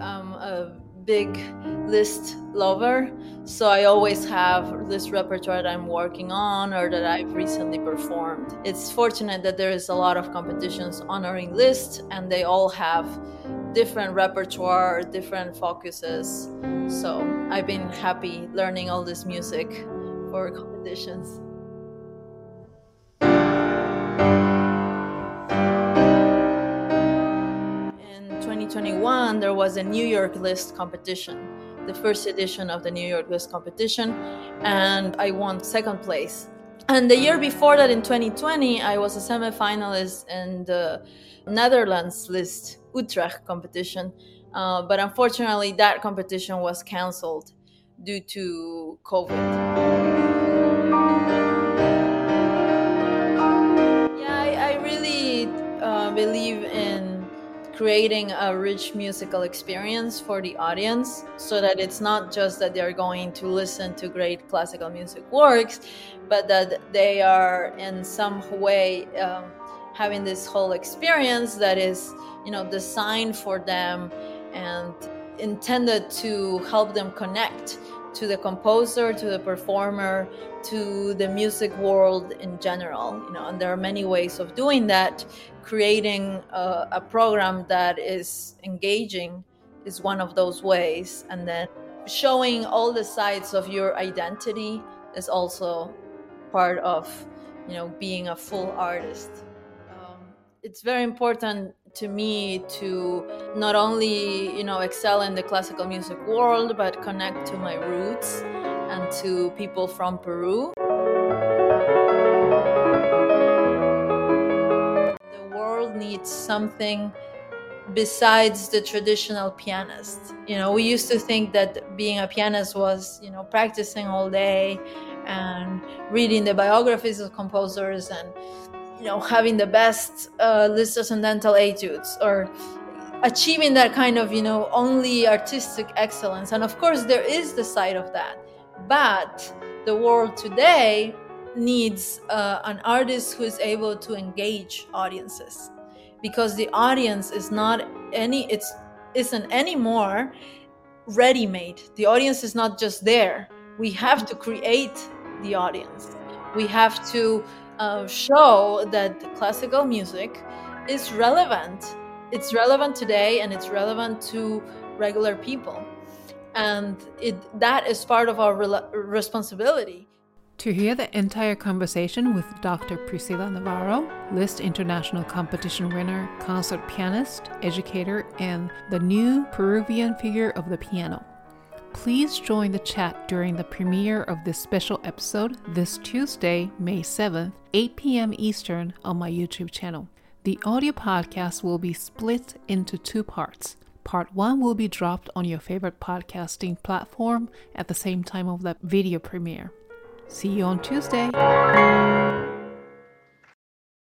Am a big Liszt lover, so I always have this repertoire that I'm working on or that I've recently performed. It's fortunate that there is a lot of competitions honoring Liszt, and they all have different repertoire, different focuses. So I've been happy learning all this music for competitions. 2021, there was a New York Liszt competition, the first edition of the New York Liszt competition, and I won second place. And the year before that, in 2020, I was a semifinalist in the Netherlands Liszt Utrecht competition. Uh, but unfortunately, that competition was canceled due to COVID. Yeah, I, I really uh, believe creating a rich musical experience for the audience so that it's not just that they're going to listen to great classical music works, but that they are in some way um, having this whole experience that is, you know, designed for them and intended to help them connect to the composer, to the performer, to the music world in general. You know, and there are many ways of doing that. Creating a, a program that is engaging is one of those ways, and then showing all the sides of your identity is also part of, you know, being a full artist. Um, it's very important to me to not only you know excel in the classical music world but connect to my roots and to people from peru. The world needs something besides the traditional pianist. You know we used to think that being a pianist was you know practicing all day and reading the biographies of composers and you know having the best uh, Liszt transcendental etudes or achieving that kind of you know only artistic excellence. And of course there is the side of that. But the world today needs uh, an artist who is able to engage audiences because the audience is not any it's isn't anymore ready made the audience is not just there. We have to create the audience. We have to show that classical music is relevant. It's relevant today and it's relevant to regular people. And it, that is part of our re- responsibility. To hear the entire conversation with Dr. Priscila Navarro, Liszt International Competition winner, concert pianist, educator, and the new Peruvian figure of the piano, Please join the chat during the premiere of this special episode this Tuesday, May 7th, 8 p.m. Eastern, on my YouTube channel. The audio podcast will be split into two parts. Part 1 will be dropped on your favorite podcasting platform at the same time of the video premiere. See you on Tuesday.